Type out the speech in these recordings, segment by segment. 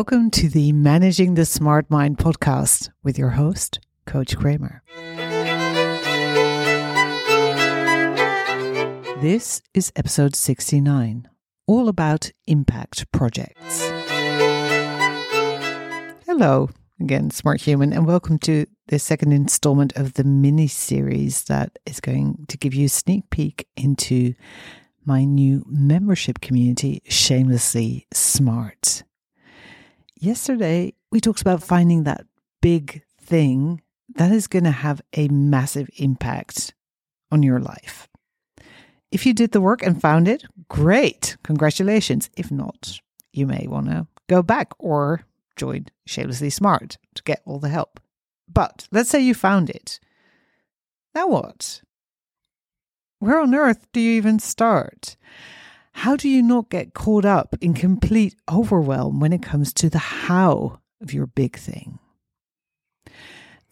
Welcome to the Managing the Smart Mind podcast with your host, Coach Kramer. This is episode 69, all about impact projects. Hello again, Smart Human, and welcome to the second installment of the mini series that is going to give you a sneak peek into my new membership community, Shamelessly Smart. Yesterday, we talked about finding that big thing that is going to have a massive impact on your life. If you did the work and found it, great, congratulations. If not, you may want to go back or join Shamelessly Smart to get all the help. But let's say you found it. Now what? Where on earth do you even start? How do you not get caught up in complete overwhelm when it comes to the how of your big thing?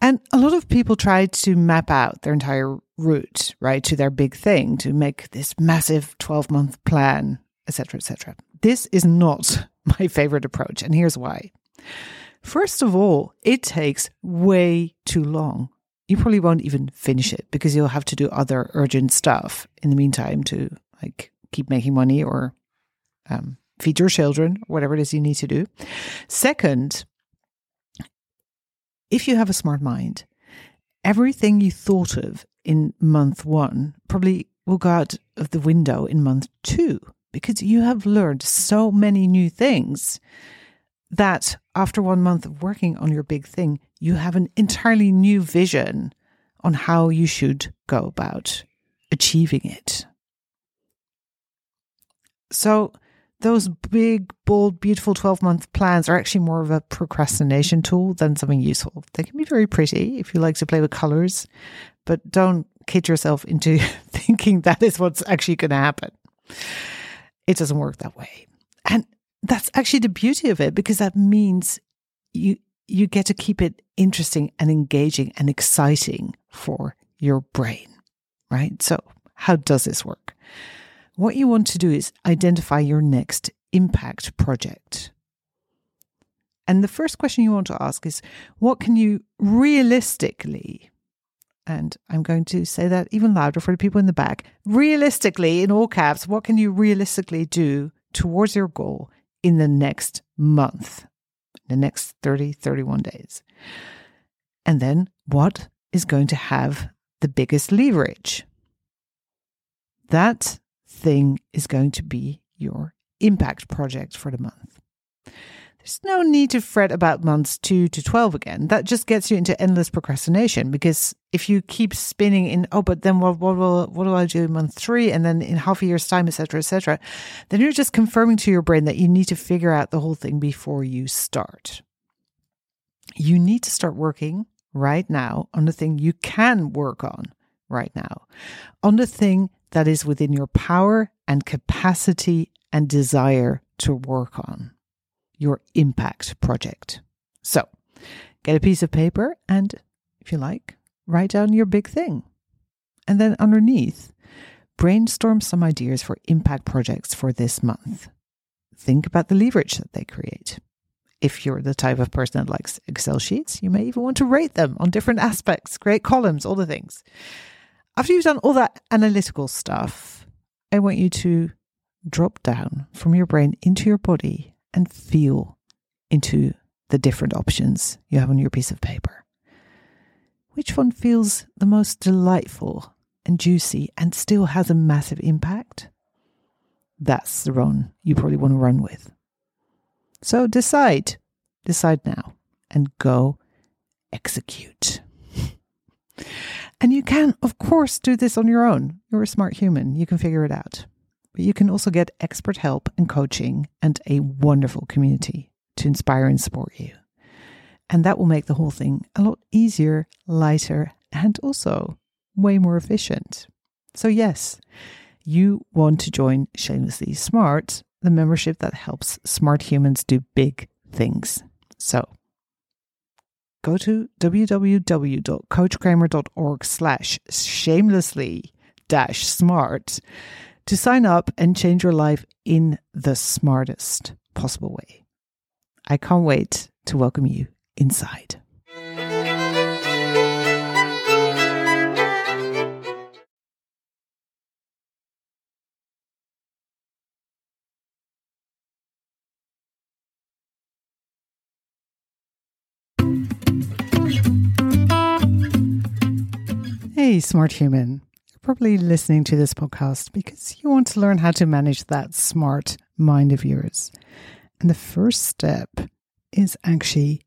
And a lot of people try to map out their entire route, right, to their big thing, to make this massive 12 month plan, etc., etc. This is not my favorite approach, and here's why. First of all, it takes way too long. You probably won't even finish it because you'll have to do other urgent stuff in the meantime to like keep making money or um, feed your children, whatever it is you need to do. Second, if you have a smart mind, everything you thought of in month one probably will go out of the window in month two because you have learned so many new things that after one month of working on your big thing, you have an entirely new vision on how you should go about achieving it. So, those big, bold, beautiful 12 month plans are actually more of a procrastination tool than something useful. They can be very pretty if you like to play with colors, but don't kid yourself into thinking that is what's actually going to happen. It doesn't work that way. And that's actually the beauty of it because that means you you get to keep it interesting and engaging and exciting for your brain, right? So, how does this work? What you want to do is identify your next impact project. And the first question you want to ask is what can you realistically, and I'm going to say that even louder for the people in the back, realistically, in all caps, what can you realistically do towards your goal in the next month, the next 30, 31 days. And then what is going to have the biggest leverage? That thing is going to be your impact project for the month. There's no need to fret about months 2 to 12 again. That just gets you into endless procrastination because if you keep spinning in, oh, but then what, what, will, what do I do in month three? And then in half a year's time, etc., etc., then you're just confirming to your brain that you need to figure out the whole thing before you start. You need to start working right now on the thing you can work on right now, on the thing that is within your power and capacity and desire to work on your impact project. So get a piece of paper and, if you like, write down your big thing. And then underneath, brainstorm some ideas for impact projects for this month. Think about the leverage that they create. If you're the type of person that likes Excel sheets, you may even want to rate them on different aspects, create columns, all the things. After you've done all that analytical stuff, I want you to drop down from your brain into your body and feel into the different options you have on your piece of paper. Which one feels the most delightful and juicy and still has a massive impact? That's the one you probably want to run with. So decide, decide now, and go execute. and you can, of course, do this on your own. You're a smart human, you can figure it out. But you can also get expert help and coaching and a wonderful community to inspire and support you. And that will make the whole thing a lot easier, lighter, and also way more efficient. So, yes, you want to join Shamelessly Smart, the membership that helps smart humans do big things. So, go to www.coachkramer.org slash shamelessly dash smart to sign up and change your life in the smartest possible way. I can't wait to welcome you inside. Smart human. You're probably listening to this podcast because you want to learn how to manage that smart mind of yours. And the first step is actually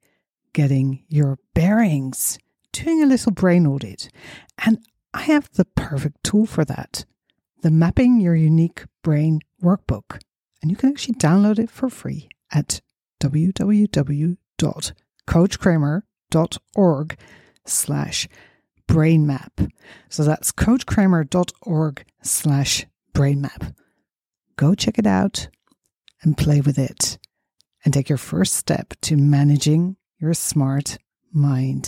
getting your bearings, doing a little brain audit. And I have the perfect tool for that the Mapping Your Unique Brain Workbook. And you can actually download it for free at www.coachkramer.org slash brain map. So that's coachkramer.org slash brain map. Go check it out and play with it and take your first step to managing your smart mind.